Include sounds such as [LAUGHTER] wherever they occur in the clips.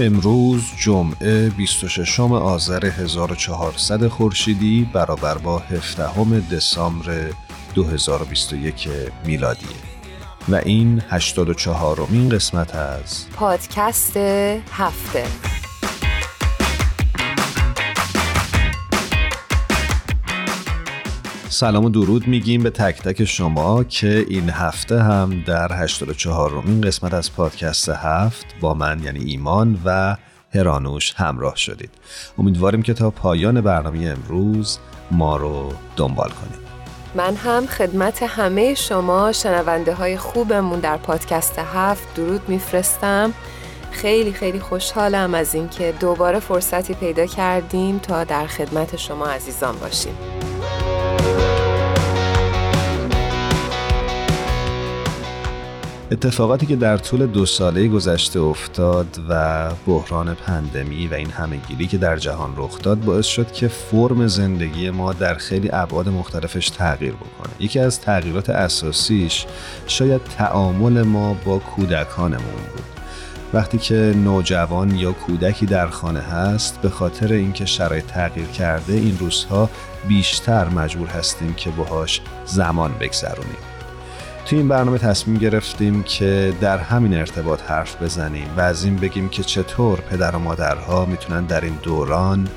امروز جمعه 26 آذر 1400 خورشیدی برابر با 17 دسامبر 2021 میلادی. و این 84 مین قسمت از پادکست هفته. سلام و درود میگیم به تک تک شما که این هفته هم در 84 رومین قسمت از پادکست هفت با من یعنی ایمان و هرانوش همراه شدید. امیدواریم که تا پایان برنامه امروز ما رو دنبال کنید. من هم خدمت همه شما شنونده های خوبمون در پادکست هفت درود میفرستم. خیلی خیلی خوشحالم از اینکه دوباره فرصتی پیدا کردیم تا در خدمت شما عزیزان باشیم. اتفاقاتی که در طول دو ساله گذشته افتاد و بحران پندمی و این همهگیری که در جهان رخ داد باعث شد که فرم زندگی ما در خیلی ابعاد مختلفش تغییر بکنه. یکی از تغییرات اساسیش شاید تعامل ما با کودکانمون بود. وقتی که نوجوان یا کودکی در خانه هست به خاطر اینکه شرایط تغییر کرده این روزها بیشتر مجبور هستیم که باهاش زمان بگذرونیم. توی این برنامه تصمیم گرفتیم که در همین ارتباط حرف بزنیم و از این بگیم که چطور پدر و مادرها می‌تونن در این دوران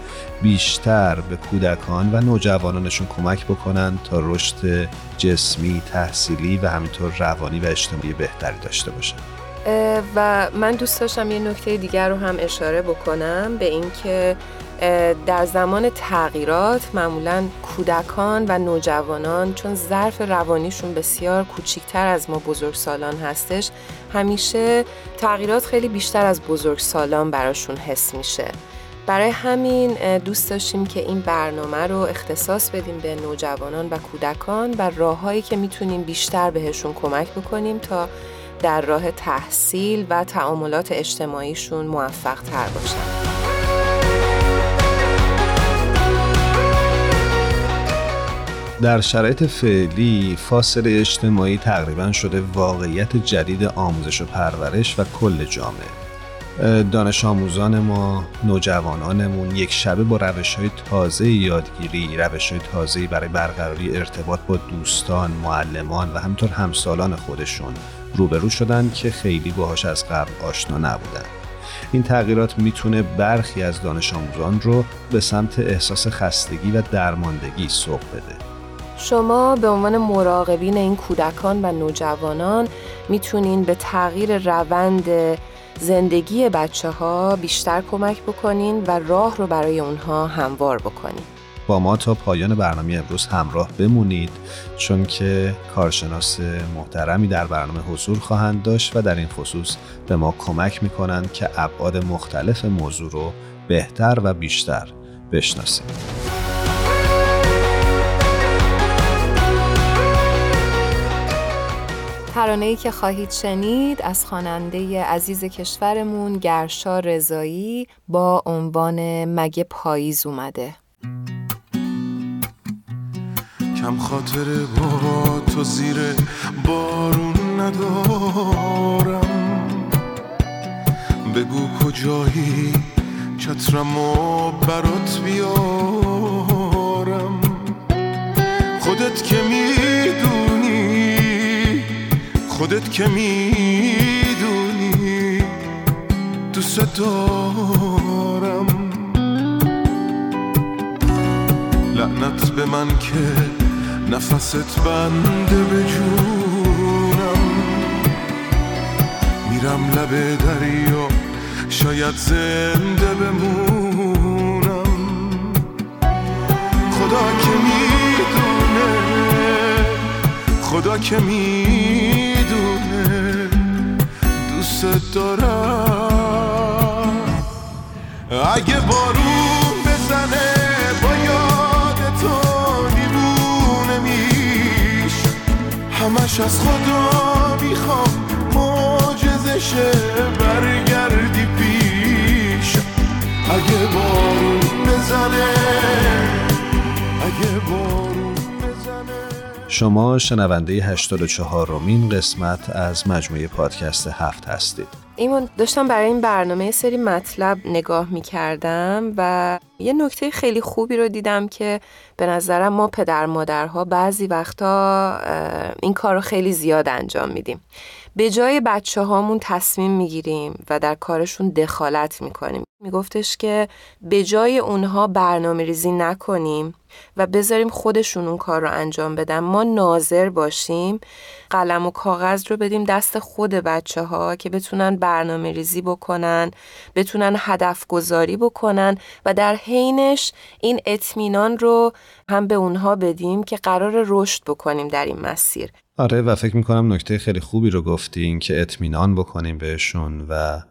بیشتر به کودکان و نوجوانانشون کمک بکنن تا رشد جسمی، تحصیلی و همینطور روانی و اجتماعی بهتری داشته باشن. و من دوست داشتم یه نکته دیگر رو هم اشاره بکنم به اینکه در زمان تغییرات معمولا کودکان و نوجوانان چون ظرف روانیشون بسیار کوچیکتر از ما بزرگسالان هستش همیشه تغییرات خیلی بیشتر از بزرگسالان براشون حس میشه برای همین دوست داشتیم که این برنامه رو اختصاص بدیم به نوجوانان و کودکان و راههایی که می‌تونیم بیشتر بهشون کمک بکنیم تا در راه تحصیل و تعاملات اجتماعیشون موفق تر باشن. در شرایط فعلی فاصله اجتماعی تقریبا شده واقعیت جدید آموزش و پرورش و کل جامعه. دانش آموزان ما نوجوانانمون یک شبه با روش های تازه یادگیری روش های تازه برای برقراری ارتباط با دوستان معلمان و همینطور همسالان خودشون روبرو شدن که خیلی باهاش از قبل آشنا نبودن. این تغییرات می‌تونه برخی از دانش آموزان رو به سمت احساس خستگی و درماندگی سوق بده. شما به عنوان مراقبین این کودکان و نوجوانان می‌تونین به تغییر روند زندگی بچه ها بیشتر کمک بکنین و راه رو برای اونها هموار بکنین با ما تا پایان برنامه امروز همراه بمونید چون که کارشناس محترمی در برنامه حضور خواهند داشت و در این خصوص به ما کمک می‌کنند که ابعاد مختلف موضوع رو بهتر و بیشتر بشناسیم. ترانه ای که خواهید شنید از خواننده عزیز کشورمون گرشا رضایی با عنوان مگه پاییز اومده. کم خاطر با تو زیر بارون ندارم. بگو کجایی چترم و برات بیارم. خودت که می‌دونی خودت که می‌دونی دوست دارم لعنت به من که نفست بنده به جونم. میرم لب دریا شاید زنده بمونم. خدا که می‌دونه خدا که می‌دونه دوست دارم. اگه بارون بزنه با یاد تو دیوونه میش همش از خدا می‌خوام معجزشه برگردی پیش. اگه بارون بزنه اگه بارون شما شنونده 84 رومین قسمت از مجموعه پادکست هفت هستید. ایمان داشتم برای این برنامه سری مطلب نگاه می کردم و یه نکته خیلی خوبی رو دیدم که به نظرم ما پدر مادرها بعضی وقتا این کار رو خیلی زیاد انجام میدیم. به جای بچه هامون تصمیم می‌گیریم و در کارشون دخالت می‌کنیم. میگفتش که به جای اونها برنامه ریزی نکنیم و بذاریم خودشون اون کار رو انجام بدن. ما ناظر باشیم قلم و کاغذ رو بدیم دست خود بچه ها که بتونن برنامه ریزی بکنن بتونن هدف گذاری بکنن و در حینش این اطمینان رو هم به اونها بدیم که قرار رشد بکنیم در این مسیر. آره و فکر می‌کنم نکته خیلی خوبی رو گفتین که اطمینان بکنیم بهشون و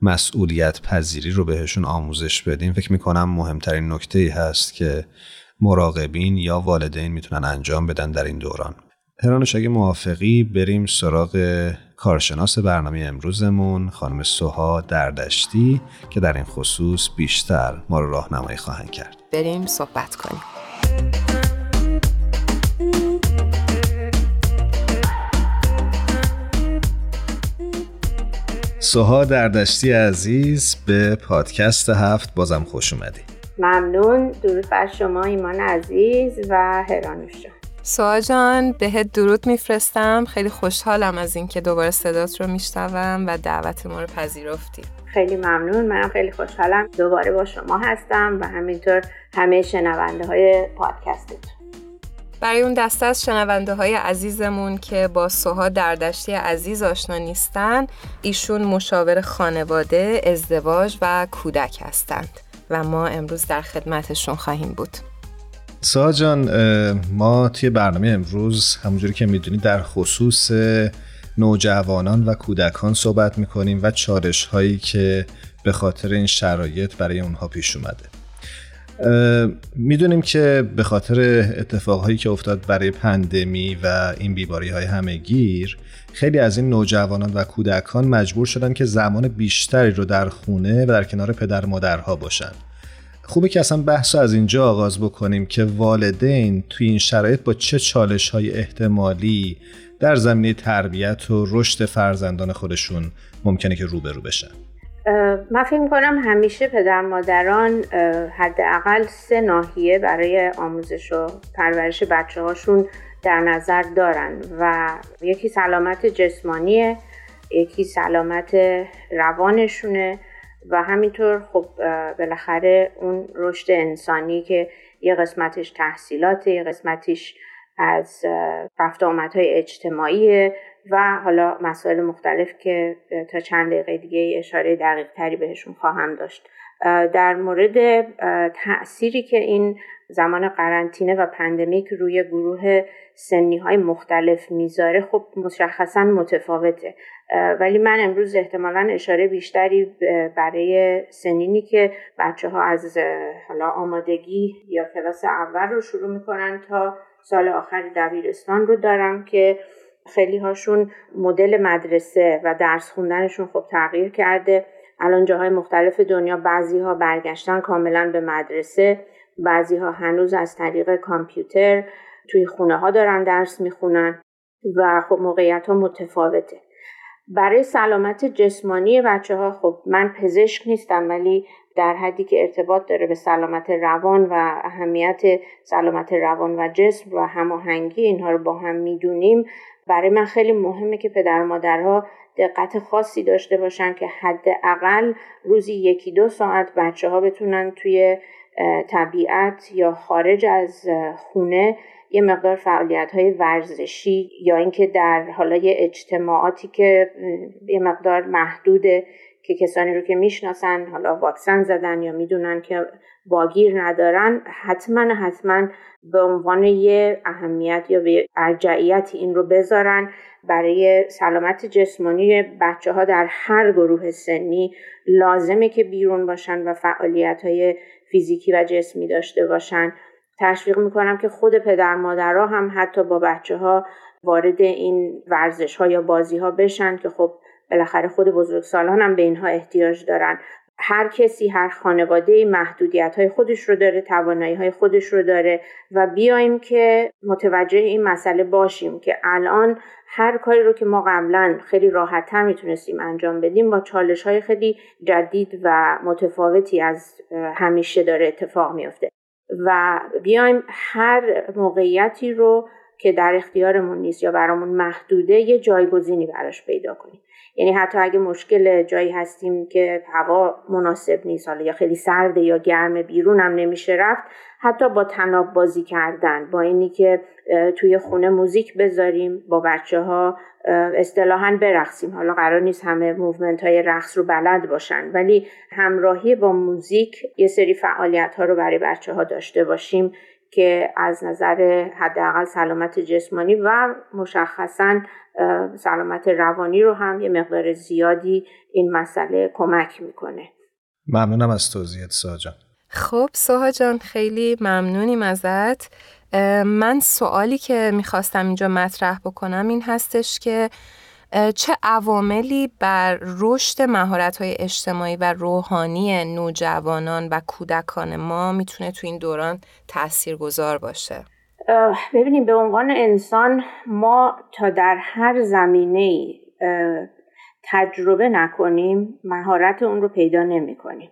مسئولیت پذیری رو بهشون آموزش بدیم. فکر می‌کنم مهمترین نکته ای هست که مراقبین یا والدین می‌تونن انجام بدن در این دوران. هرانش اگه موافقی بریم سراغ کارشناس برنامه امروزمون خانم سوها دردشتی که در این خصوص بیشتر ما رو راهنمایی خواهند کرد. بریم صحبت کنیم. سوها دردشتی عزیز به پادکست هفت بازم خوش اومدی. ممنون. درود بر شما ایمان عزیز و هرانوش جان. سوها جان بهت درود میفرستم. خیلی خوشحالم از اینکه دوباره صدات رو میشنوم و دعوت ما رو پذیرفتی. خیلی ممنون. منم خیلی خوشحالم دوباره با شما هستم و همینطور همه شنونده های پادکستتون. برای اون دسته از شنونده های عزیزمون که با سوها دردشتی عزیز آشنا نیستن ایشون مشاور خانواده، ازدواج و کودک هستند و ما امروز در خدمتشون خواهیم بود. سوها جان ما توی برنامه امروز همونجوری که می‌دونی در خصوص نوجوانان و کودکان صحبت می‌کنیم و چارش هایی که به خاطر این شرایط برای اونها پیش اومده. می‌دونیم که به خاطر اتفاقهایی که افتاد برای پندمی و این بیماری های همهگیر خیلی از این نوجوانان و کودکان مجبور شدن که زمان بیشتری رو در خونه و در کنار پدر مادرها باشن. خوبه که اصلا بحث از اینجا آغاز بکنیم که والدین توی این شرایط با چه چالش های احتمالی در زمینه تربیت و رشد فرزندان خودشون ممکنه که روبرو بشن. من فکر کنم همیشه پدر مادران حداقل سه ناحیه برای آموزش و پرورش بچه هاشون در نظر دارن و یکی سلامت جسمانیه یکی سلامت روانشونه و همینطور خب بالاخره اون رشد انسانی که یه قسمتش تحصیلاته یه قسمتش از رفت آمدهای اجتماعی و حالا مسائل مختلف که تا چند دقیقه دیگه اشاره دقیق تری بهشون خواهم داشت. در مورد تأثیری که این زمان قرنطینه و پندمیک روی گروه سنی های مختلف می‌ذاره خب مشخصا متفاوته. ولی من امروز احتمالا اشاره بیشتری برای سنینی که بچه ها از حالا آمادگی یا کلاس اول رو شروع می‌کنن تا سال آخر دبیرستان رو دارم که خیلی هاشون مدل مدرسه و درس خوندنشون خب تغییر کرده. الان جاهای مختلف دنیا بعضی ها برگشتن کاملا به مدرسه بعضی ها هنوز از طریق کامپیوتر توی خونه ها دارن درس می‌خونن و خب موقعیت ها متفاوته. برای سلامت جسمانی بچه ها خب من پزشک نیستم ولی در حدی که ارتباط داره به سلامت روان و اهمیت سلامت روان و جسم و هماهنگی اینها رو با هم می‌دونیم. برای من خیلی مهمه که پدر مادرها دقت خاصی داشته باشن که حداقل روزی یکی دو ساعت بچه ها بتونن توی طبیعت یا خارج از خونه یه مقدار فعالیت های ورزشی یا اینکه در حالا یه اجتماعاتی که یه مقدار محدوده که کسانی رو که می‌شناسن حالا واکسن زدن یا می‌دونن که باگیر ندارن حتما حتما به عنوان یه اهمیت یا به ارجعیت این رو بذارن برای سلامت جسمانی بچه ها در هر گروه سنی. لازمه که بیرون باشن و فعالیت های فیزیکی و جسمی داشته باشن. تشویق می‌کنم که خود پدر مادرها هم حتی با بچه ها وارد این ورزش ها یا بازی ها بشن که خب بالاخره خود بزرگسالان هم به اینها احتیاج دارن. هر کسی هر خانواده محدودیت های خودش رو داره توانایی های خودش رو داره و بیایم که متوجه این مسئله باشیم که الان هر کاری رو که ما قبلا خیلی راحتتر می‌تونستیم انجام بدیم با چالش های خیلی جدید و متفاوتی از همیشه داره اتفاق میافته. و بیایم هر موقعیتی رو که در اختیارمون نیست یا برامون محدوده یه جایگزینی براش پیدا کنیم. یعنی حتی اگه مشکل جایی هستیم که هوا مناسب نیست حالا یا خیلی سرده یا گرم بیرون هم نمیشه رفت حتی با طناب بازی کردن با اینی که توی خونه موزیک بذاریم با بچه ها اصطلاحا برقصیم. حالا قرار نیست همه movement های رقص رو بلد باشن ولی همراهی با موزیک یه سری فعالیت ها رو برای بچه ها داشته باشیم. که از نظر حداقل سلامت جسمانی و مشخصا سلامت روانی رو هم یه مقدار زیادی این مسئله کمک می‌کنه. ممنونم از توضیحت ساجا خب سوها جان خیلی ممنونیم ازت. من سوالی که می‌خواستم اینجا مطرح بکنم این هستش که چه عواملی بر رشد مهارت‌های اجتماعی و روحانی نوجوانان و کودکان ما می‌تونه تو این دوران تاثیرگذار باشه؟ ببینیم به عنوان انسان ما تا در هر زمینه تجربه نکنیم مهارت اون رو پیدا نمی کنیم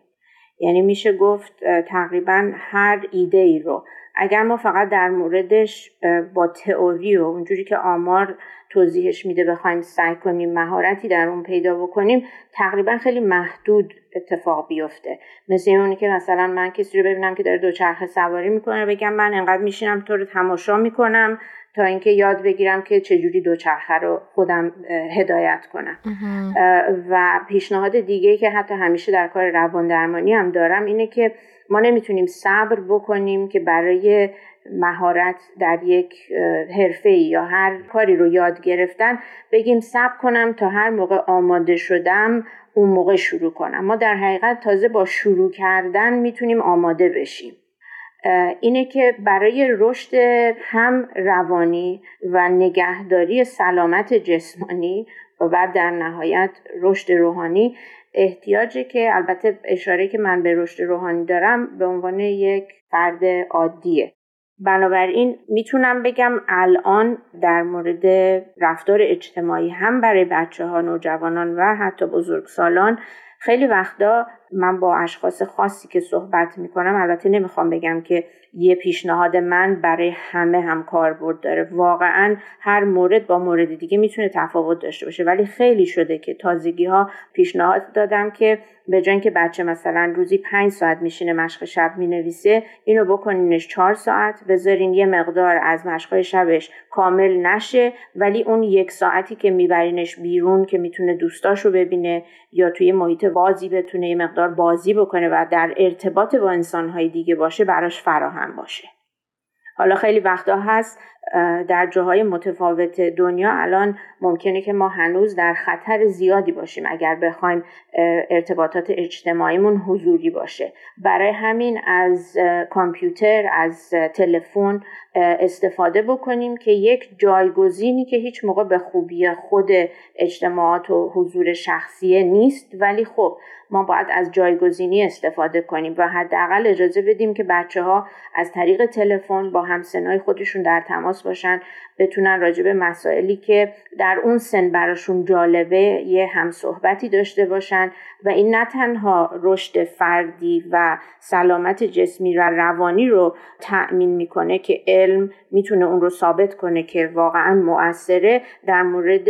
یعنی میشه گفت تقریبا هر ایده ای رو اگر ما فقط در موردش با تئوری و اونجوری که آمار توضیحش میده بخوایم سعی کنیم مهارتی در اون پیدا بکنیم تقریبا خیلی محدود اتفاق بیفته. مثل اونی که مثلا من کسی رو ببینم که داره دوچرخه سواری می‌کنه بگم من انقدر میشینم تو رو تماشا می‌کنم تا اینکه یاد بگیرم که چجوری دوچرخه رو خودم هدایت کنم. و پیشنهاد دیگه که حتی همیشه در کار روان درمانی هم دارم اینه که ما نمی‌تونیم صبر بکنیم که برای مهارت در یک حرفه یا هر کاری رو یاد گرفتن بگیم صبر کنم تا هر موقع آماده شدم اون موقع شروع کنم. ما در حقیقت تازه با شروع کردن می‌تونیم آماده بشیم. اینه که برای رشد هم روانی و نگهداری سلامت جسمانی و بعد در نهایت رشد روحانی احتیاجه که البته اشاره که من به رشد روحانی دارم به عنوان یک فرد عادیه. بنابراین می‌تونم بگم الان در مورد رفتار اجتماعی هم برای بچه ها نوجوانان و حتی بزرگسالان خیلی وقتا من با اشخاص خاصی که صحبت می‌کنم البته نمی‌خوام بگم که یه پیشنهاد من برای همه هم کاربرد داره. واقعا هر مورد با مورد دیگه می‌تونه تفاوت داشته باشه. ولی خیلی شده که تازگی ها پیشنهاد دادم که به جای که بچه مثلا روزی پنج ساعت میشینه مشق شب می‌نویسه اینو بکنینش چهار ساعت بذارین یه مقدار از مشقهای شبش کامل نشه ولی اون یک ساعتی که میبرینش بیرون که می‌تونه دوستاشو ببینه یا توی محیط بازی بتونه یه مقدار بازی بکنه و در ارتباط با انسانهای دیگه باشه براش فراهم باشه. حالا خیلی وقتا هست در جاهای متفاوت دنیا الان ممکنه که ما هنوز در خطر زیادی باشیم اگر بخوایم ارتباطات اجتماعیمون حضوری باشه. برای همین از کامپیوتر از تلفن استفاده بکنیم که یک جایگزینی که هیچ موقع به خوبی خود اجتماعات و حضور شخصیه نیست ولی خب ما باید از جایگزینی استفاده کنیم و حداقل اجازه بدیم که بچه ها از طریق تلفن با همسنای خودشون در تماس باشن بتونن راجع مسائلی که در اون سن براشون جالبه یه همصحبتی داشته باشن و این نه تنها رشد فردی و سلامت جسمی و روانی رو تأمین می‌کنه که علم می‌تونه اون رو ثابت کنه که واقعا مؤثره در مورد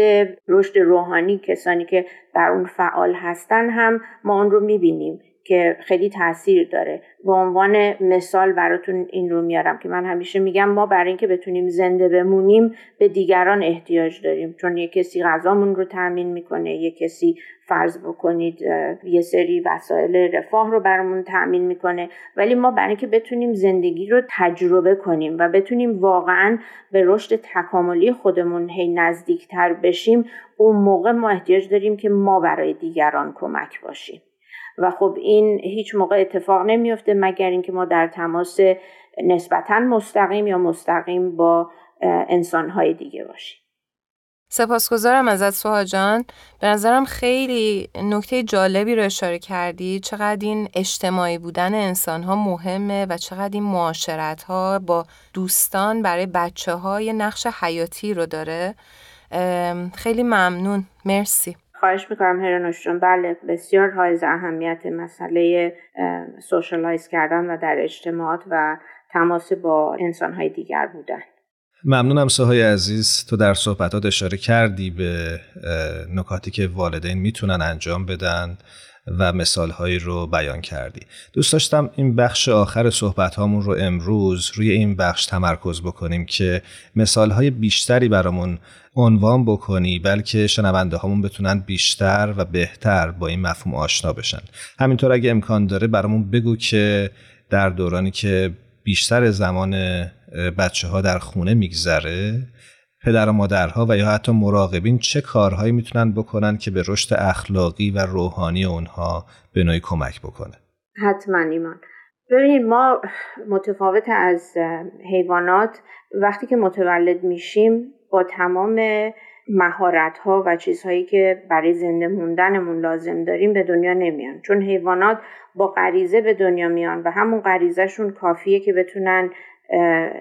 رشد روحانی کسانی که در اون فعال هستن هم ما اون رو می‌بینیم. که خیلی تاثیر داره. به عنوان مثال براتون این رو میارم که من همیشه میگم ما برای اینکه بتونیم زنده بمونیم به دیگران احتیاج داریم. چون یه کسی غذامون رو تامین می‌کنه یه کسی فرض بکنید یه سری وسایل رفاه رو برامون تأمین می‌کنه. ولی ما برای اینکه بتونیم زندگی رو تجربه کنیم و بتونیم واقعا به رشد تکاملی خودمون هی نزدیکتر بشیم اون موقع ما احتیاج داریم که ما برای دیگران کمک باشیم. و خب این هیچ موقع اتفاق نمیفته مگر اینکه ما در تماس نسبتا مستقیم یا مستقیم با انسانهای دیگه باشیم. سپاسگزارم ازت سوها جان. به نظرم خیلی نکته جالبی رو اشاره کردی. چقدر این اجتماعی بودن انسان ها مهمه و چقدر این معاشرت ها با دوستان برای بچه های نقش حیاتی رو داره. خیلی ممنون. مرسی. خواهش می‌کنم هرانوش جون بله بسیار حائز اهمیت مسئله سوشالایز کردن و در اجتماعات و تماس با انسانهای دیگر بودن. ممنونم سوهای عزیز. تو در صحبتات اشاره کردی به نکاتی که والدین می‌تونن انجام بدن و مثالهایی رو بیان کردی. دوست داشتم این بخش آخر صحبت هامون رو امروز روی این بخش تمرکز بکنیم که مثالهای بیشتری برامون عنوان بکنی بلکه شنونده هامون بتونن بیشتر و بهتر با این مفهوم آشنا بشن. همینطور اگه امکان داره برامون بگو که در دورانی که بیشتر زمان بچه ها در خونه میگذره پدر و مادرها و یا حتی مراقبین چه کارهایی می‌تونن بکنن که به رشد اخلاقی و روحانی اونها به نوعی کمک بکنه؟ حتما ایمان. ببینید ما متفاوت از حیوانات وقتی که متولد میشیم با تمام مهارت ها و چیزهایی که برای زنده موندنمون لازم داریم به دنیا نمیان. چون حیوانات با غریزه به دنیا میان و همون غریزهشون کافیه که بتونن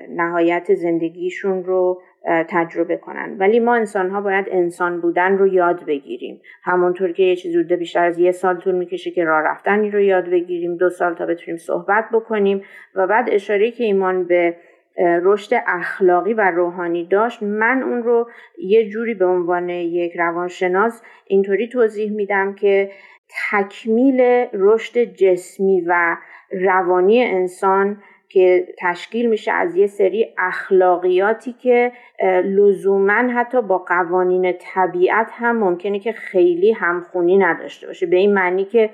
نهایت زندگیشون رو تجربه کنن. ولی ما انسان ها باید انسان بودن رو یاد بگیریم. همونطور که یه چیزی بوده بیشتر از یه سال طول می‌کشه که راه رفتنی رو یاد بگیریم. دو سال تا بتونیم صحبت بکنیم و بعد اشاره که ایمان به رشد اخلاقی و روحانی داشت. من اون رو یه جوری به عنوان یک روانشناس اینطوری توضیح میدم که تکمیل رشد جسمی و روانی انسان که تشکیل میشه از یه سری اخلاقیاتی که لزوما حتی با قوانین طبیعت هم ممکنه که خیلی همخونی نداشته باشه. به این معنی که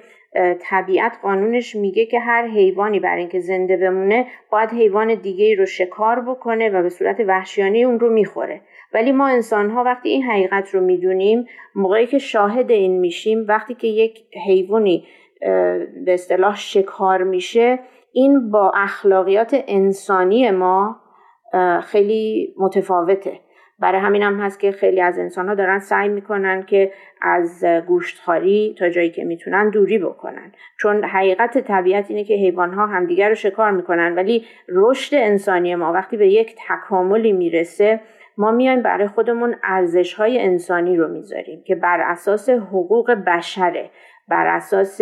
طبیعت قانونش میگه که هر حیوانی برای اینکه زنده بمونه باید حیوان دیگه رو شکار بکنه و به صورت وحشیانه اون رو می‌خوره. ولی ما انسان ها وقتی این حقیقت رو می‌دونیم موقعی که شاهد این میشیم وقتی که یک حیوانی به اصطلاح شکار میشه این با اخلاقیات انسانی ما خیلی متفاوته. برای همین هم هست که خیلی از انسان ها دارن سعی می‌کنن که از گوشتخواری تا جایی که می‌تونن دوری بکنن. چون حقیقت طبیعت اینه که حیوان ها همدیگر رو شکار می‌کنن ولی رشد انسانی ما وقتی به یک تکاملی می‌رسه ما میایم برای خودمون ارزش های انسانی رو می‌ذاریم که بر اساس حقوق بشره بر اساس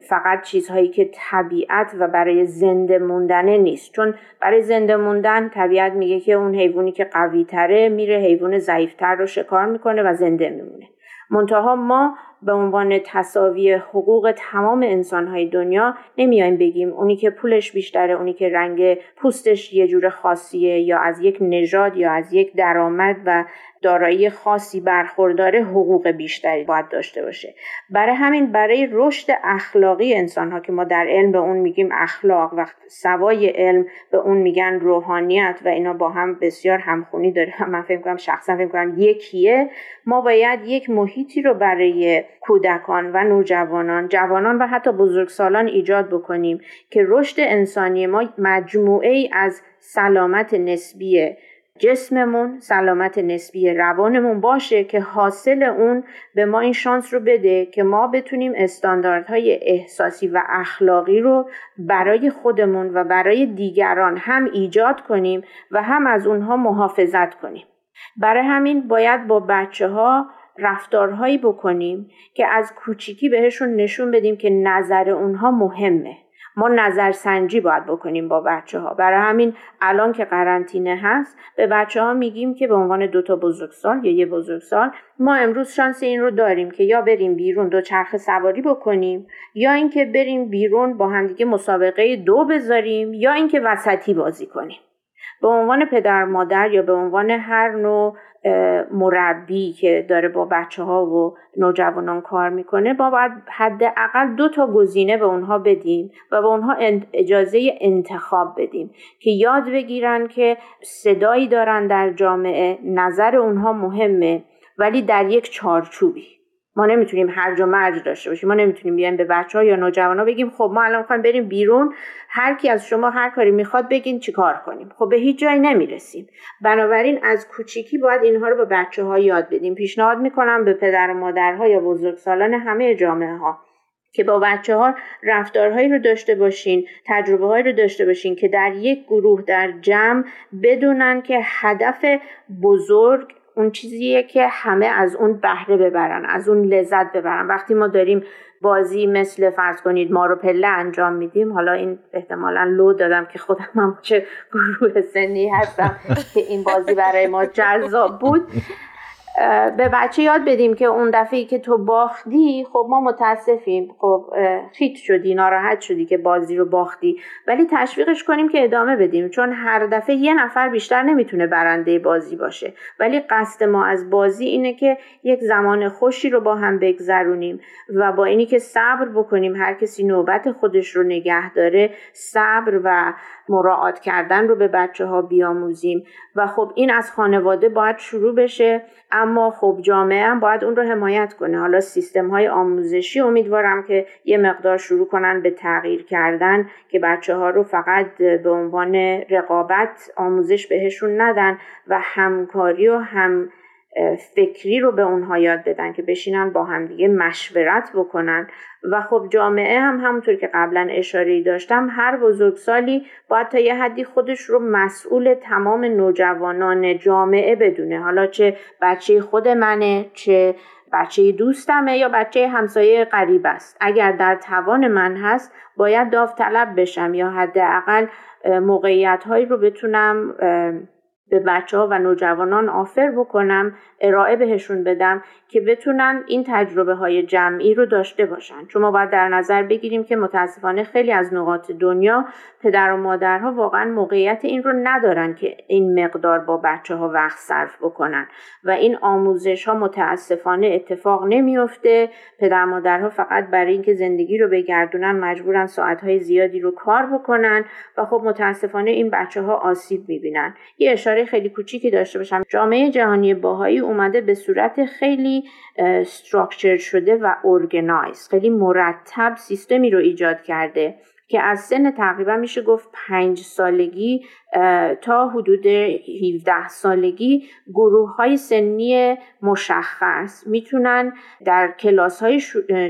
فقط چیزهایی که طبیعت و برای زنده موندنه نیست. چون برای زنده موندن طبیعت میگه که اون حیوانی که قوی تره میره حیوان ضعیفتر رو شکار می‌کنه و زنده میمونه. منتها ما به عنوان تصاوی حقوق تمام انسانهای دنیا نمیایم بگیم اونی که پولش بیشتره اونی که رنگ پوستش یه جور خاصیه یا از یک نژاد یا از یک درآمد و دارایی خاصی برخورداره حقوق بیشتری باید داشته باشه. برای همین برای رشد اخلاقی انسان ها که ما در علم به اون میگیم اخلاق و سوای علم به اون میگن روحانیت و اینا با هم بسیار همخونی داره. [LAUGHS] من فکر کنم شخصا فکر کنم یکیه. ما باید یک محیطی رو برای کودکان و نوجوانان جوانان و حتی بزرگسالان ایجاد بکنیم که رشد انسانی ما مجموعه ای از سلامت نسبی جسممون سلامت نسبی روانمون باشه که حاصل اون به ما این شانس رو بده که ما بتونیم استانداردهای احساسی و اخلاقی رو برای خودمون و برای دیگران هم ایجاد کنیم و هم از اونها محافظت کنیم. برای همین باید با بچه ها رفتارهایی بکنیم که از کوچیکی بهشون نشون بدیم که نظر اونها مهمه. ما نظرسنجی باید بکنیم با بچه ها برای همین الان که قرنطینه هست به بچه ها میگیم که به عنوان دو تا بزرگسال یا یه بزرگسال ما امروز شانس این رو داریم که یا بریم بیرون دو چرخ سواری بکنیم یا اینکه بریم بیرون با همدیگه مسابقه دو بذاریم یا اینکه وسطی بازی کنیم. به عنوان پدر مادر یا به عنوان هر نوع مربی که داره با بچه ها و نوجوانان کار می‌کنه با باید حداقل دو تا گزینه به اونها بدیم و به اونها اجازه انتخاب بدیم که یاد بگیرن که صدایی دارن در جامعه نظر اونها مهمه ولی در یک چارچوبی. ما نمی‌تونیم هرج و مرج داشته باشیم. ما نمی‌تونیم بیایم به بچه ها یا نوجوانا بگیم خب ما الان می‌خوایم بریم بیرون. هر کی از شما هر کاری می‌خواد بگین چیکار کنیم. خب به هیچ جایی نمی‌رسیم. بنابراین از کوچیکی باید اینها رو به بچه ها یاد بدیم. پیشنهاد می‌کنم به پدر و مادرها یا بزرگسالان همه جامعه ها که با بچه ها رفتارهایی رو داشته باشین تجربه هایی رو داشته باشین که در یک گروه در جمع بدونن که هدف بزرگ اون چیزیه که همه از اون بهره ببرن از اون لذت ببرن. وقتی ما داریم بازی مثل فرض کنید ما رو پله انجام میدیم حالا این احتمالا لو دادم که خودم هم چه گروه سنی هستم [LAUGHS] که این بازی برای ما جذاب بود. به بچه یاد بدیم که اون دفعه که تو باختی خب ما متاسفیم. خب خیت شدی ناراحت شدی که بازی رو باختی. ولی تشویقش کنیم که ادامه بدیم چون هر دفعه یه نفر بیشتر نمی‌تونه برنده بازی باشه. ولی قصد ما از بازی اینه که یک زمان خوشی رو با هم بگذرونیم و با اینی که صبر بکنیم هر کسی نوبت خودش رو نگه داره صبر و مراعات کردن رو به بچه ها بیاموزیم. و خب این از خانواده باید شروع بشه. اما خب جامعه هم باید اون رو حمایت کنه. حالا سیستم های آموزشی امیدوارم که یه مقدار شروع کنن به تغییر کردن که بچه ها رو فقط به عنوان رقابت آموزش بهشون ندن و همکاری و هم فکری رو به اونها یاد بدن که بشینن با همدیگه مشورت بکنن. و خب جامعه هم همونطور که قبلا اشاره داشتم هر بزرگسالی باید تا یه حدی خودش رو مسئول تمام نوجوانان جامعه بدونه. حالا چه بچه خود منه چه بچه دوستمه یا بچه همسایه قریب است. اگر در توان من هست باید داوطلب بشم یا حداقل موقعیت هایی رو بتونم به بچه ها و نوجوانان آفر بکنم ارائه بهشون بدم که بتونن این تجربه های جمعی رو داشته باشن. چون ما باید در نظر بگیریم که متاسفانه خیلی از نقاط دنیا پدر و مادرها واقعا موقعیت این رو ندارن که این مقدار با بچه ها وقت صرف بکنن و این آموزش ها متاسفانه اتفاق نمیافته. پدر مادرها فقط برای اینکه زندگی رو بگردونن مجبورن ساعت های زیادی رو کار بکنن و خب متاسفانه این بچه ها آسیب می‌بینن. یه اشاره خیلی کوچیکی داشته باشم. جامعه جهانی باهایی اومده به صورت خیلی استراکچر شده و ارگنایز خیلی مرتب سیستمی رو ایجاد کرده. که از سن تقریبا میشه گفت پنج سالگی تا حدود 17 سالگی گروه های سنی مشخص می‌تونن در کلاس های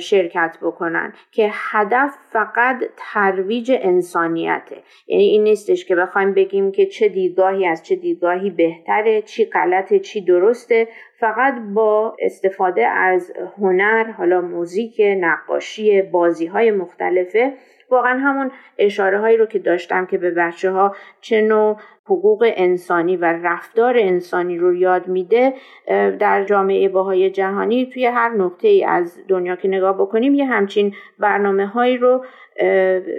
شرکت بکنن که هدف فقط ترویج انسانیته. یعنی این نیستش که بخوایم بگیم که چه دیدگاهی از چه دیدگاهی بهتره چی غلطه چی درسته. فقط با استفاده از هنر حالا موزیک نقاشی بازی های مختلفه واقعا همون اشاره هایی رو که داشتم که به بچه ها چه نوع حقوق انسانی و رفتار انسانی رو یاد میده در جامعه باهای جهانی توی هر نقطه ای از دنیا که نگاه بکنیم یه همچین برنامه هایی رو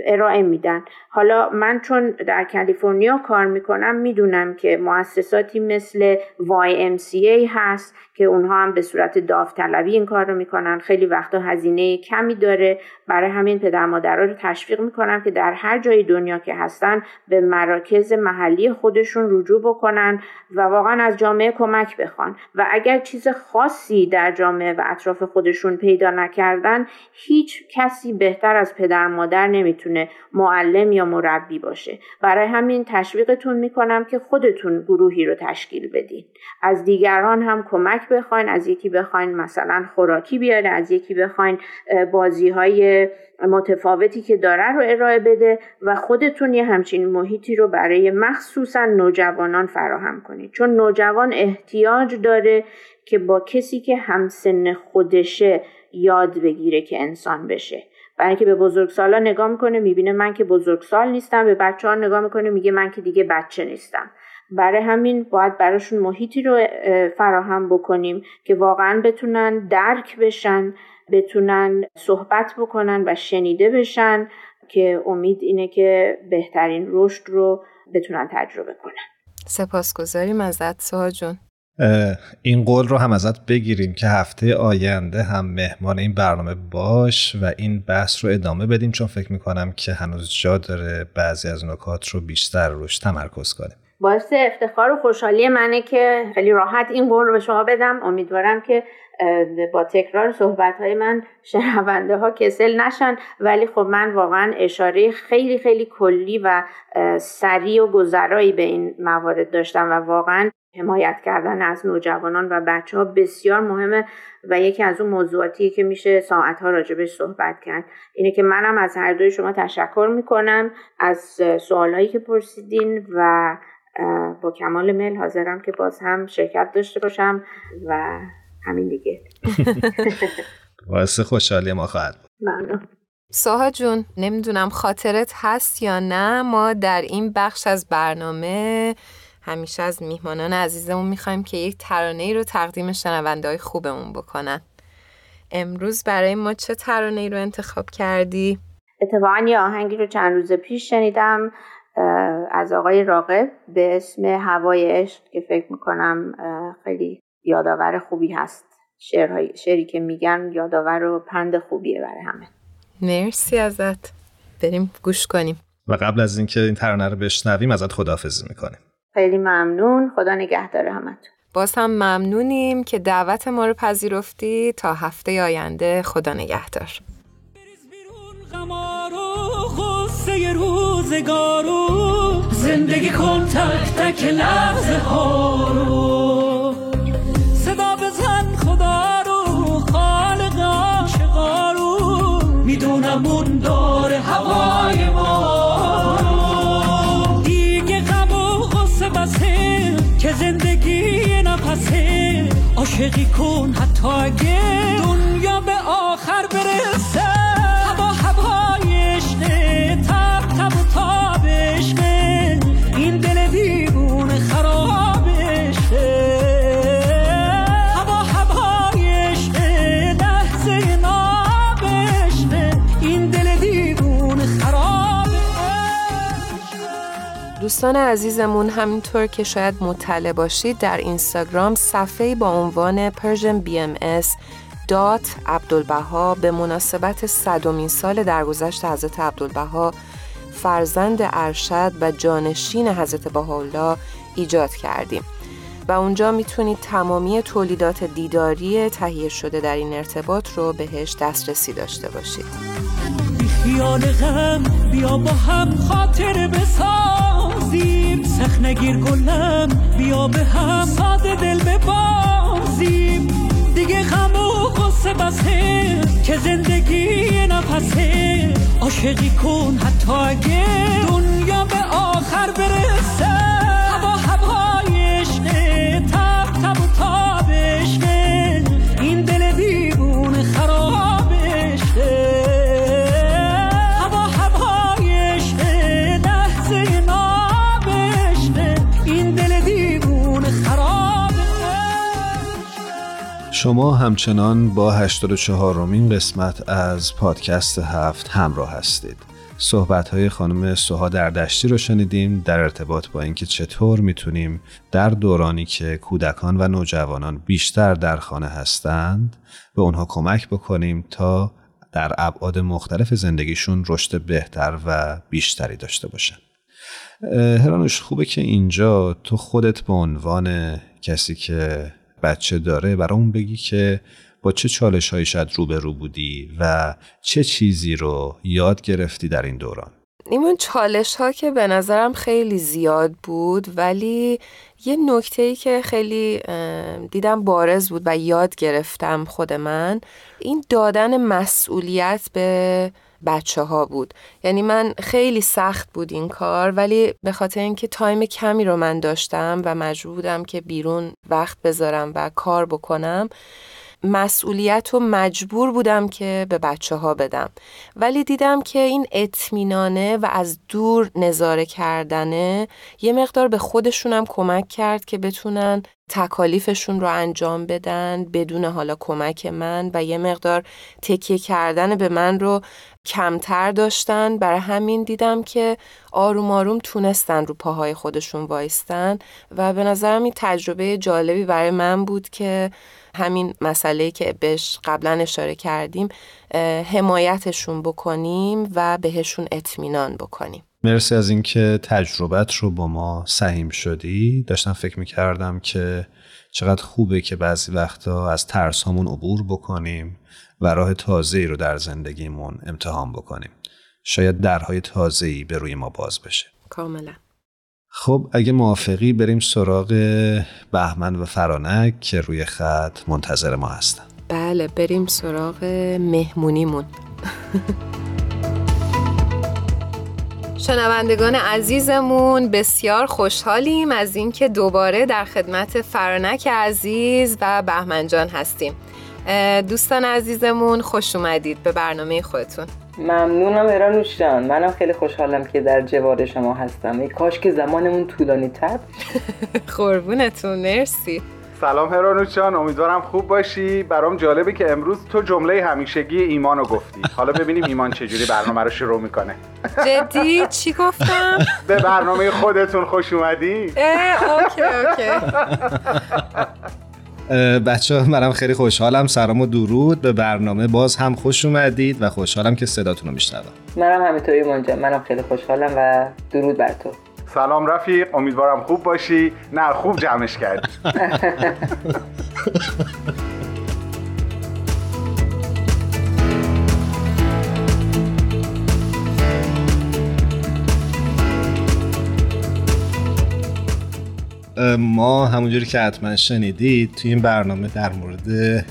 ارائه میدن. حالا من چون در کالیفرنیا کار می‌کنم می‌دونم که مؤسساتی مثل YMCA هست که اونها هم به صورت داوطلبی این کار رو می‌کنن. خیلی وقتا هزینه کمی داره. برای همین پدر مادرها رو تشویق می‌کنم که در هر جای دنیا که هستن به مراکز محلی خودشون رجوع بکنن و واقعا از جامعه کمک بخوان. و اگر چیز خاصی در جامعه و اطراف خودشون پیدا نکردن هیچ کسی بهتر از پدر مادر نمی‌تونه معلم یا مربی باشه. برای همین تشویقتون می‌کنم که خودتون گروهی رو تشکیل بدین. از دیگران هم کمک بخواین از یکی بخواین مثلا خوراکی بیاره از یکی بخواین بازی های متفاوتی که داره رو ارائه بده و خودتون یه همچین محیطی رو برای مخصوصا نوجوانان فراهم کنید. چون نوجوان احتیاج داره که با کسی که همسن خودشه یاد بگیره که انسان بشه. برای اینکه به بزرگسالا نگاه می‌کنه می‌بینه من که بزرگسال نیستم به بچه ها نگاه می‌کنه میگه من که دیگه بچه نیستم. برای همین باید براشون محیطی رو فراهم بکنیم که واقعا بتونن درک بشن بتونن صحبت بکنن و شنیده بشن که امید اینه که بهترین رشد رو بتونن تجربه کنن. سپاسگزاریم ازت سوها جون. این قول رو هم ازت بگیریم که هفته آینده هم مهمان این برنامه باش و این بحث رو ادامه بدیم چون فکر می‌کنم که هنوز جا داره بعضی از نکات رو بیشتر روش تمرکز کنیم. باعث افتخار و خوشحالی منه که خیلی راحت این قول رو به شما بدم. امیدوارم که با تکرار صحبت های من شنونده ها کسل نشن. ولی خب من واقعا اشاره خیلی خیلی کلی و سریع و گذرایی به این موارد داشتم و واقعا حمایت کردن از نوجوانان و بچه ها بسیار مهمه و یکی از اون موضوعاتی که میشه ساعت ها راجبش صحبت کرد. اینه که منم از هر دوی شما تشکر می‌کنم از سوالایی که پرسیدین و با کمال میل حاضرم که باز هم شرکت داشته باشم و همین دیگه. [LAUGHS] باعث خوشحالی ما خواهد ممنون. ساها جون نمی‌دونم خاطرت هست یا نه. ما در این بخش از برنامه همیشه از میهمانان عزیزمون می‌خوایم که یک ترانه ای رو تقدیم شنونده های خوبمون بکنن. امروز برای ما چه ترانه ای رو انتخاب کردی؟ اتفاقا یه آهنگی رو چند روز پیش شنیدم. از آقای راقب به اسم هوای عشق که فکر می‌کنم خیلی یادآور خوبی هست. شعرهای شعری که میگن یادآور و پند خوبیه برای همه. مرسی ازت. بریم گوش کنیم. و قبل از اینکه این ترانه رو بشنویم ازت خداحافظی می‌کنیم. خیلی ممنون. خدا نگهداره همتون. باز هم ممنونیم که دعوت ما رو پذیرفتی. تا هفته آینده خدا نگهدار. روزگارو زندگی کن تک تک لحظه ها رو. صدا بزن خدا رو خالق عاشقا می‌دونم اون داره هوای ما دیگه غم و غصه بسه که زندگی نفسه. عاشقی کن حتی اگه دنیا به آخر برسه. دوستان عزیزمون همینطور که شاید مطلع باشید در اینستاگرام صفحه با عنوان Persian BMS دات عبدالبها به مناسبت صدومین سال درگذشت حضرت عبدالبها فرزند ارشد و جانشین حضرت بهاءالله ایجاد کردیم. و اونجا می‌تونید تمامی تولیدات دیداری تهیه شده در این ارتباط رو بهش دسترسی داشته باشید. خیال غم بیا با هم خاطر بسازیم. سخ نگیر گلم بیا به هم ساده دل ببازیم. دیگه غم و قصه بسه که زندگی نفسه. عاشقی کن حتی اگه دنیا به آخر برسه. شما همچنان با 84 رومین قسمت از پادکست هفت همراه هستید. صحبت های خانم سوها در دشتی رو شنیدیم در ارتباط با اینکه چطور می‌تونیم در دورانی که کودکان و نوجوانان بیشتر در خانه هستند به اونها کمک بکنیم تا در ابعاد مختلف زندگیشون رشد بهتر و بیشتری داشته باشن. هرانوش خوبه که اینجا تو خودت به عنوان کسی که بچه داره برامون بگی که با چه چالش هایی شاید روبرو بودی و چه چیزی رو یاد گرفتی در این دوران؟ این چالش ها که به نظرم خیلی زیاد بود ولی یه نکته ای که خیلی دیدم بارز بود و یاد گرفتم خود من این دادن مسئولیت به بچه ها بود. یعنی من خیلی سخت بود این کار ولی به خاطر اینکه تایم کمی رو من داشتم و مجبور بودم که بیرون وقت بذارم و کار بکنم مسئولیت رو مجبور بودم که به بچه ها بدم. ولی دیدم که این اطمینانه و از دور نظاره کردنه یه مقدار به خودشونم کمک کرد که بتونن تکالیفشون رو انجام بدن بدون حالا کمک من و یه مقدار تکیه کردن به من رو کمتر داشتن. برای همین دیدم که آروم آروم تونستن رو پاهای خودشون وایستن و به نظرم این تجربه جالبی برای من بود که همین مسئله که بهش قبلا اشاره کردیم حمایتشون بکنیم و بهشون اطمینان بکنیم. مرسی از اینکه تجربت رو با ما سهیم شدی. داشتم فکر می‌کردم که چقدر خوبه که بعضی وقتا از ترس همون عبور بکنیم و راه تازه‌ای رو در زندگیمون امتحان بکنیم. شاید درهای تازه‌ای به روی ما باز بشه. کاملا. خب اگه موافقی بریم سراغ بهمن و فرانک که روی خط منتظر ما هستن. بله بریم سراغ مهمونیمون. شنوندگان عزیزمون بسیار خوشحالیم از اینکه دوباره در خدمت فرانک عزیز و بهمن جان هستیم. دوستان عزیزمون خوش اومدید به برنامه خودتون. ممنونم ایرانوش جان منم خیلی خوشحالم که در جوار شما هستم. ای کاش که زمانمون طولانی تر [LAUGHS] قربونتون مرسی. سلام هرانوش جان امیدوارم خوب باشی. برام جالبه که امروز تو جمله همیشگی ایمان رو گفتی. حالا ببینیم ایمان چجوری برنامه رو شروع می‌کنه. جدی؟ چی گفتم؟ [LAUGHS] به برنامه خودتون خوش اومدی؟ اه اوکی اوکی. [LAUGHS] بچه ها منم خیلی خوشحالم. سلام و درود. به برنامه باز هم خوش اومدید و خوشحالم که صداتون رو میشنوم. منم همینطوری منجا. منم خیلی خوشحالم و درود بر تو. سلام رفیق. امیدوارم خوب باشی. نه خوب جمعش کردی. [LAUGHS] ما همونجوری که حتما شنیدید توی این برنامه در مورد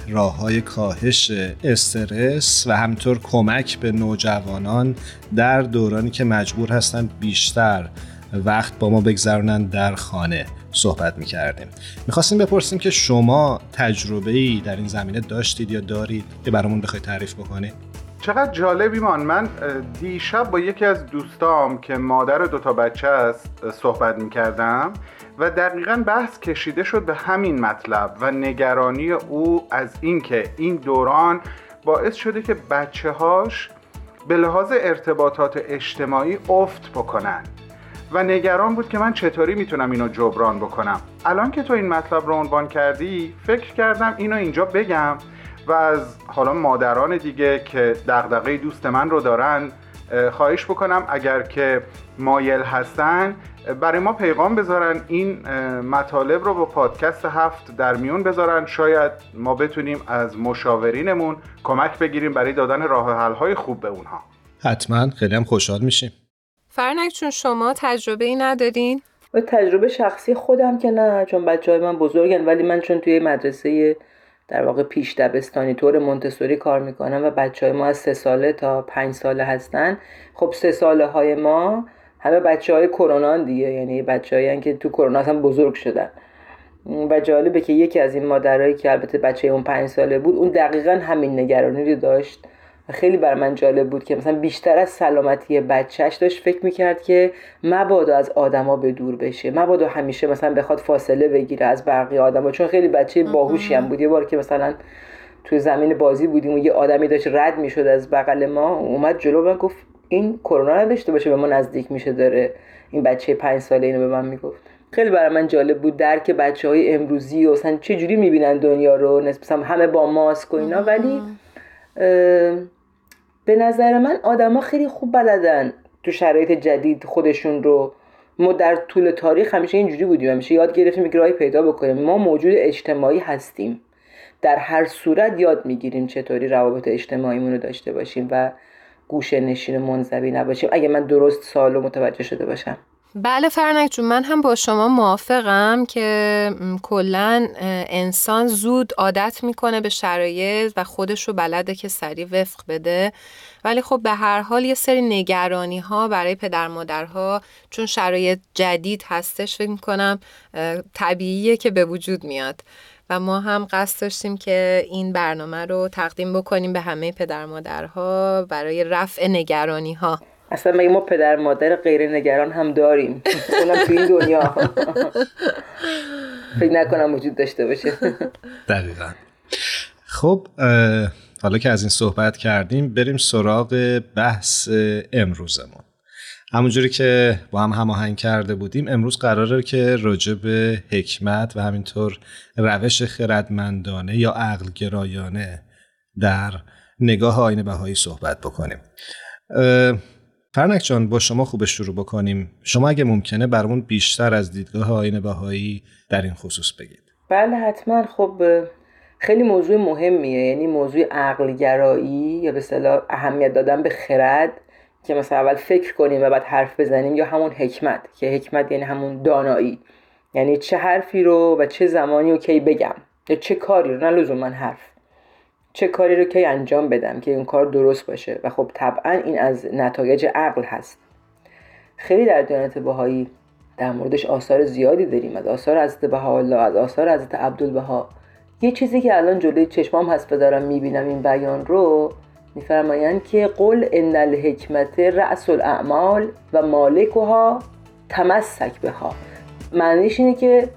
راه های کاهش استرس و همینطور کمک به نوجوانان در دورانی که مجبور هستند بیشتر وقت با ما بگذرونن در خانه صحبت می‌کردیم. می‌خواستیم بپرسیم که شما تجربه ای در این زمینه داشتید یا دارید که برامون بخواید تعریف بکنید؟ چقدر جالب ایمان من دیشب با یکی از دوستام که مادر دوتا بچه است صحبت می‌کردم. و دقیقا بحث کشیده شد به همین مطلب و نگرانی او از اینکه این دوران باعث شده که بچه هاش به لحاظ ارتباطات اجتماعی افت بکنن. و نگران بود که من چطوری می‌تونم اینو جبران بکنم. الان که تو این مطلب رو عنوان کردی فکر کردم اینو اینجا بگم و از حالا مادران دیگه که دغدغه دوست من رو دارن خواهش بکنم اگر که مایل هستن برای ما پیغام بذارن این مطالب رو با پادکست هفت در میون بذارن. شاید ما بتونیم از مشاورینمون کمک بگیریم برای دادن راه حل های خوب به اونها. حتما. خیلی هم خوشحال میشیم. فرنک چون شما تجربه ای ندارین؟ تجربه شخصی خودم که نه چون بچه های من بزرگن ولی من چون توی مدرسه در واقع پیش دبستانی طور مونتسوری کار می‌کنم و بچه های ما از سه ساله تا پنج ساله هستن. خب سه ساله های ما همه بچه های کرونا دیگه یعنی بچه که تو کرونا هم بزرگ شدن. و جالبه که یکی از این مادرایی که البته بچه اون پنج ساله بود اون دقیقا همین نگرانی رو داشت. خیلی بر من جالب بود که مثلا بیشتر از سلامتی بچهش داشت فکر می‌کرد که مبادا از آدما به دور بشه مبادا همیشه مثلا بخواد فاصله بگیره از بقیه آدما چون خیلی بچه باهوشی هم بود. یه بار که مثلا توی زمین بازی بودیم و یه آدمی داشت رد می‌شد از بغل ما اومد جلو من گفت این کرونا نداشته باشه به ما نزدیک میشه داره. این بچه پنج ساله اینو به من می‌گفت. خیلی برای من جالب بود درک بچه های امروزی و مثلا چه جوری می‌بینن دنیا رو نسبتا همه با ماسک و اینا. ولی به نظر من آدما خیلی خوب بلدن تو شرایط جدید خودشون رو. ما در طول تاریخ همیشه اینجوری بودیم همیشه یاد گرفتیم که راهی پیدا بکنیم. ما موجود اجتماعی هستیم. در هر صورت یاد می‌گیریم چطوری روابط اجتماعیمون رو داشته باشیم و گوشه نشین منزوی نباشیم. اگه من درست سال و متوجه شده باشم. بله فرنک جون من هم با شما موافقم که کلا انسان زود عادت می‌کنه به شرایط و خودش رو بلده که سریع وفق بده. ولی خب به هر حال یه سری نگرانی ها برای پدر مادرها چون شرایط جدید هستش فکر می‌کنم طبیعیه که به وجود میاد. و ما هم قصد داشتیم که این برنامه رو تقدیم بکنیم به همه پدر مادرها برای رفع نگرانی ها اصلا مگه ما پدر مادر غیر نگران هم داریم؟ اونم تو این دنیا. فکر نکنم وجود داشته باشه. دقیقا. خب حالا که از این صحبت کردیم بریم سراغ بحث امروزمون. همونجوری که با هم هماهنگ کرده بودیم امروز قراره که راجع به حکمت و همینطور روش خردمندانه یا عقل گرایانه در نگاه آین بهایی صحبت بکنیم. فرنک جان با شما خوب شروع بکنیم. شما اگه ممکنه برامون بیشتر از دیدگاه آین بهایی در این خصوص بگید. بله حتما. خب خیلی موضوع مهمیه. یعنی موضوع عقلگرایی یا به صلاح اهمیت دادن به خرد که مثلا اول فکر کنیم و بعد حرف بزنیم یا همون حکمت که حکمت یعنی همون دانایی. یعنی چه حرفی رو و چه زمانی و کی بگم یا چه کاری رو نه من حرف. چه کاری رو کی انجام بدم که اون کار درست باشه؟ و خب طبعا این از نتایج عقل هست. خیلی در دیانت بهایی در موردش آثار زیادی داریم. از آثار حضرت بهاءالله از آثار حضرت عبدالبها. یه چیزی که الان جلوی چشمام هست و دارم می‌بینم این بیان رو میفرمایند که قل ان الحکمت رأس الاعمال و مالکها تمسک بها. معنیش اینه که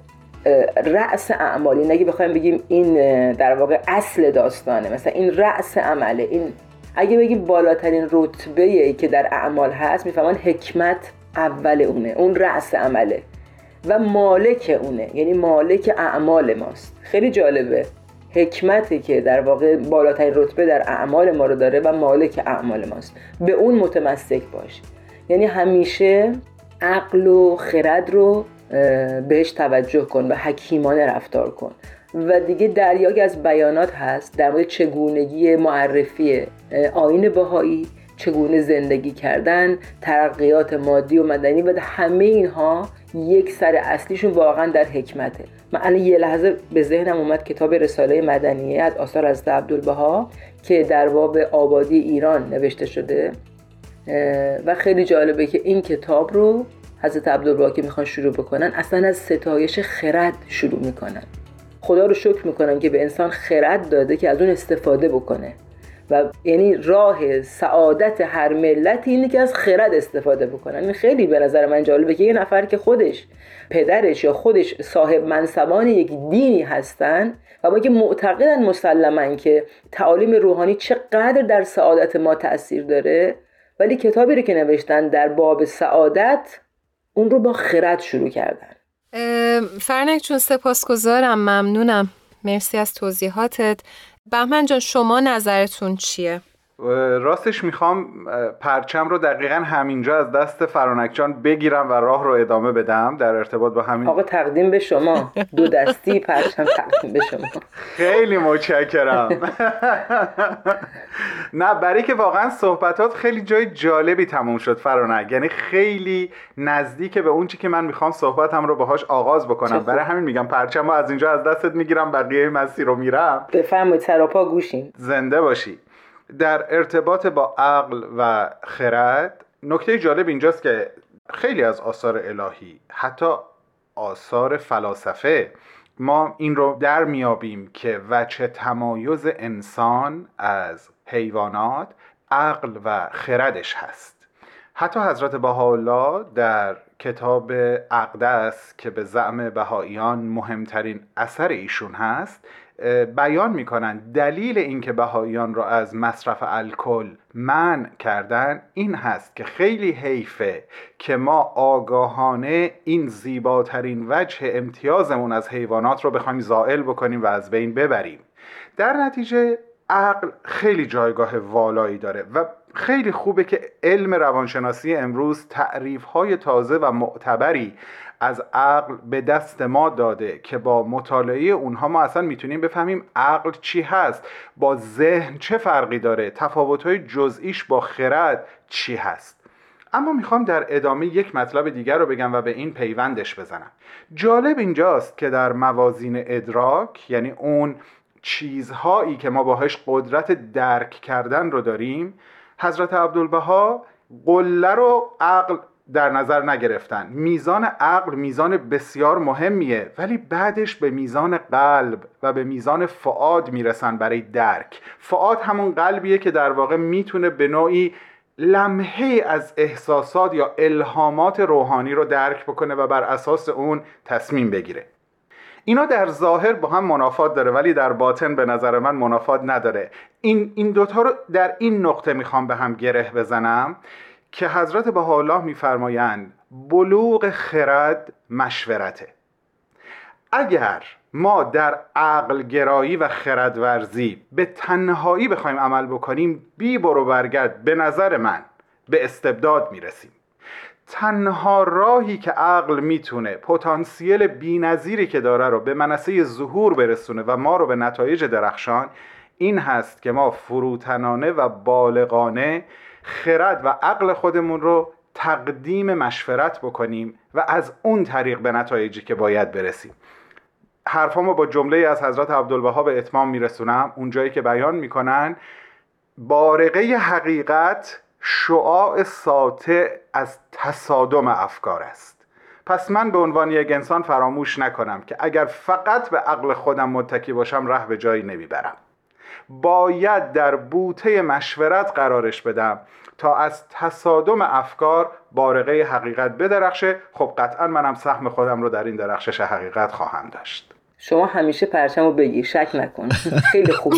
رأس اعمال این اگه بخوایم بگیم این در واقع اصل داستانه مثلا این رأس عمله این اگه بگیم بالاترین رتبه که در اعمال هست می‌فهمن حکمت اول اونه اون رأس عمله و مالک اونه یعنی مالک اعمال ماست. خیلی جالبه. حکمتی که در واقع بالاترین رتبه در اعمال ما رو داره و مالک اعمال ماست. به اون متمسک باش. یعنی همیشه عقل و خرد رو بهش توجه کن و حکیمانه رفتار کن. و دیگه دریایی از بیانات هست در مورد چگونگی معرفی آین بهایی چگونه زندگی کردن ترقیات مادی و مدنی و همه اینها یک سر اصلیشون واقعا در حکمته. من الان یه لحظه به ذهنم اومد کتاب رساله مدنیه از آثار از عبدالبها که در باب آبادی ایران نوشته شده. و خیلی جالبه که این کتاب رو حضرت عبدالبها که می‌خوان شروع بکنن اصلا از ستایش خرد شروع می‌کنن. خدا رو شکر می‌کنم که به انسان خرد داده که از اون استفاده بکنه. و یعنی راه سعادت هر ملت اینه که از خرد استفاده بکنن. این خیلی به نظر من جالبه که یه نفر که خودش پدرش یا خودش صاحب منصبان یک دینی هستن و ما که معتقدن مسلما که تعالیم روحانی چقدر در سعادت ما تاثیر داره ولی کتابی رو که نوشتن در باب سعادت اون رو با خرد شروع کردن. فرنک چون سپاسگزارم ممنونم. مرسی از توضیحاتت. بهمن جان شما نظرتون چیه؟ راستش می‌خوام پرچم رو دقیقا همینجا از دست فرانک جان بگیرم و راه رو ادامه بدم در ارتباط با همین. آقا تقدیم به شما. دو دستی پرچم تقدیم به شما. خیلی متشکرم. نه برای که واقعا صحبتات خیلی جای جالبی تموم شد فرانک. یعنی خیلی نزدیک به اون چی که من می‌خوام صحبتم رو باهاش آغاز بکنم. برای همین میگم پرچم رو از اینجا از دستت می‌گیرم بقیه مسیر رو میرم. بفرمایید سراپا گوشین زنده باشی. در ارتباط با عقل و خرد نکته جالب اینجاست که خیلی از آثار الهی حتی آثار فلاسفه ما این رو در میابیم که وچه تمایز انسان از حیوانات عقل و خردش هست. حتی حضرت بهاءالله در کتاب اقدس که به زعم بهاییان مهمترین اثر ایشون هست بیان می‌کنن دلیل اینکه بهاییان را از مصرف الکل من کردن این هست که خیلی حیفه که ما آگاهانه این زیباترین وجه امتیازمون از حیوانات رو بخوایم زائل بکنیم و از بین ببریم. در نتیجه عقل خیلی جایگاه والایی داره و خیلی خوبه که علم روانشناسی امروز تعریف های تازه و معتبری از عقل به دست ما داده که با مطالعه اونها ما اصلا می‌تونیم بفهمیم عقل چی هست با ذهن چه فرقی داره تفاوتهای جزئیش با خرد چی هست. اما می‌خوام در ادامه یک مطلب دیگر رو بگم و به این پیوندش بزنم. جالب اینجاست که در موازین ادراک یعنی اون چیزهایی که ما باهاش قدرت درک کردن رو داریم حضرت عبدالبها قله رو عقل در نظر نگرفتن. میزان عقل میزان بسیار مهمیه ولی بعدش به میزان قلب و به میزان فعاد می‌رسن برای درک. فعاد همون قلبیه که در واقع می‌تونه به نوعی لمحه از احساسات یا الهامات روحانی رو درک بکنه و بر اساس اون تصمیم بگیره. اینا در ظاهر با هم منافات داره ولی در باطن به نظر من منافات نداره. این این دوتا رو در این نقطه می‌خوام به هم گره بزنم. که حضرت بهاءالله میفرمایند بلوغ خرد مشورته. اگر ما در عقل گرایی و خردورزی به تنهایی بخوایم عمل بکنیم بی برو برگرد به نظر من به استبداد می‌رسیم. تنها راهی که عقل می‌تونه پتانسیل بینظیری که داره رو به منصه ظهور برسونه و ما رو به نتایج درخشان این هست که ما فروتنانه و بالغانه خرد و عقل خودمون رو تقدیم مشورت بکنیم و از اون طریق به نتایجی که باید برسیم. حرفامو با جمله از حضرت عبدالبها به اتمام میرسونم. اونجایی که بیان می‌کنن بارقه حقیقت شعاع ساطع از تصادم افکار است. پس من به عنوان یک انسان فراموش نکنم که اگر فقط به عقل خودم متکی باشم ره به جایی نمی‌برم. باید در بوته مشورت قرارش بدم تا از تصادم افکار بارقه حقیقت بدرخشه. خب قطعا منم سهم خودم رو در این درخشش حقیقت خواهم داشت. شما همیشه پرچم رو بگی شک نکن. خیلی خوب.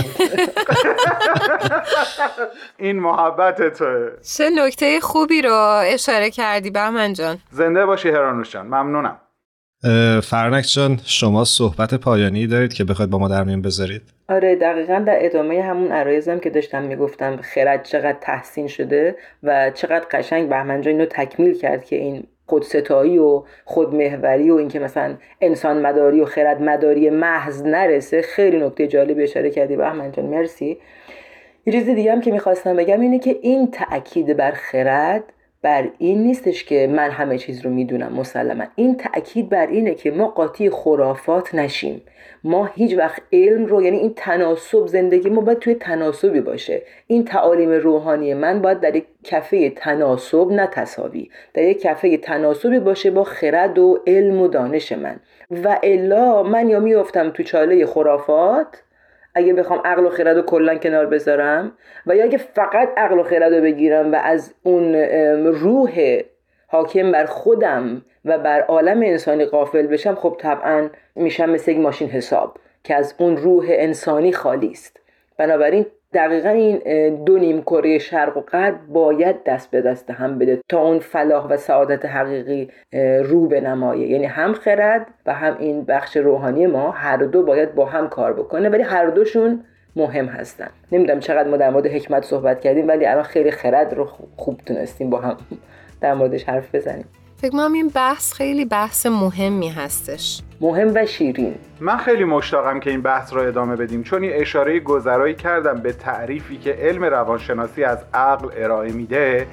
این محبت توه چه نکته خوبی رو اشاره کردی بهمن جان. زنده باشی هرانوش جان. ممنونم. فرنک جان شما صحبت پایانی دارید که بخواید با ما در میون بذارید. آره دقیقا در ادامه همون عرایزم که داشتم می‌گفتم خرد چقدر تحسین شده و چقدر قشنگ بهمن جان اینو تکمیل کرد که این خودستایی و خودمهوری و اینکه مثلا انسان مداری و خرد مداری محض نرسه. خیلی نکته جالب اشاره کردی بهمن جان مرسی. یه چیز دیگه هم که می‌خواستم بگم اینه که این تأکید بر خرد بر این نیستش که من همه چیز رو می‌دونم مسلما. این تأکید بر اینه که ما قاطی خرافات نشیم. ما هیچ وقت علم رو یعنی این تناسب زندگی ما باید توی تناسبی باشه. این تعالیم روحانی من باید در یک کفه تناسب نه تصاوی در یک کفه تناسبی باشه با خرد و علم و دانش من. و الا من یا میافتم تو چاله خرافات اگه بخوام عقل و خرد رو کلا کنار بذارم و یا اگه فقط عقل و خرد رو بگیرم و از اون روح حاکم بر خودم و بر عالم انسانی قافل بشم خب طبعا میشم مثل یک ماشین حساب که از اون روح انسانی خالی است. بنابراین دقیقا این دو نیم کره شرق و غرب باید دست به دست هم بده تا اون فلاح و سعادت حقیقی رو به نمایه. یعنی هم خرد و هم این بخش روحانی ما هر دو باید با هم کار بکنه ولی هر دوشون مهم هستن. نمی‌دونم چقدر ما در مورد حکمت صحبت کردیم ولی الان خیلی خرد رو خوب تونستیم با هم در موردش حرف بزنیم. فکر کنم این بحث خیلی بحث مهمی هستش. مهم و شیرین. من خیلی مشتاقم که این بحث رو ادامه بدیم چون این اشاره گذرایی کردم به تعریفی که علم روانشناسی از عقل ارائه میده.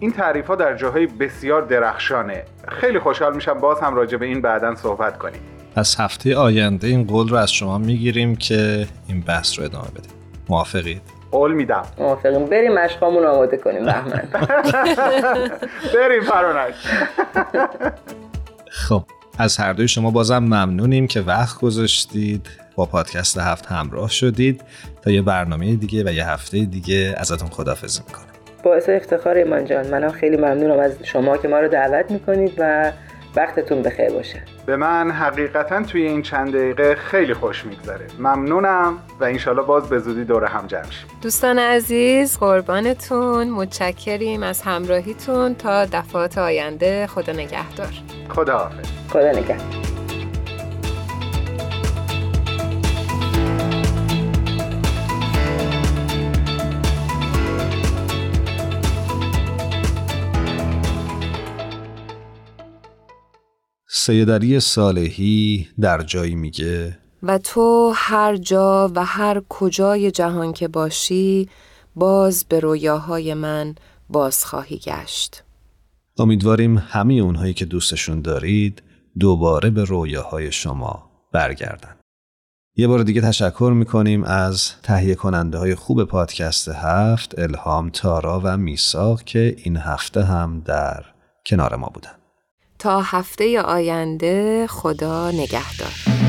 این تعریف ها در جاهای بسیار درخشانه. خیلی خوشحال میشم باز هم راجع به این بعدا صحبت کنیم. پس هفته آینده این قول رو از شما می‌گیریم که این بحث رو ادامه بدیم. موافقید؟ قول میدم. موافقیم. بریم مشقامون آماده کنیم. بهمن. [LAUGHS] بریم فرانک. [LAUGHS] خب از هر دوی شما بازم ممنونیم که وقت گذاشتید با پادکست هفت همراه شدید. تا یه برنامه دیگه و یه هفته دیگه ازتون خدافزی می‌کنم. باعث افتخار ایمان جان. منم خیلی ممنونم از شما که ما رو دعوت می‌کنید و وقتتون بخیر باشه. به من حقیقتا توی این چند دقیقه خیلی خوش میگذره. ممنونم و انشالله باز به زودی دور هم جمع شیم. دوستان عزیز قربانتون. متشکریم از همراهیتون تا دفعات آینده. خدا نگهدار. خدا حافظ خدا نگهدار. سیدعلی صالحی در جایی میگه و تو هر جا و هر کجای جهان که باشی باز به رویاهای من باز خواهی گشت امیدواریم همه اونهایی که دوستشون دارید دوباره به رویاهای شما برگردن. یه بار دیگه تشکر می‌کنیم از تهیه کننده های خوب پادکست هفت الهام تارا و میساق که این هفته هم در کنار ما بودن تا هفته آینده خدا نگهدار.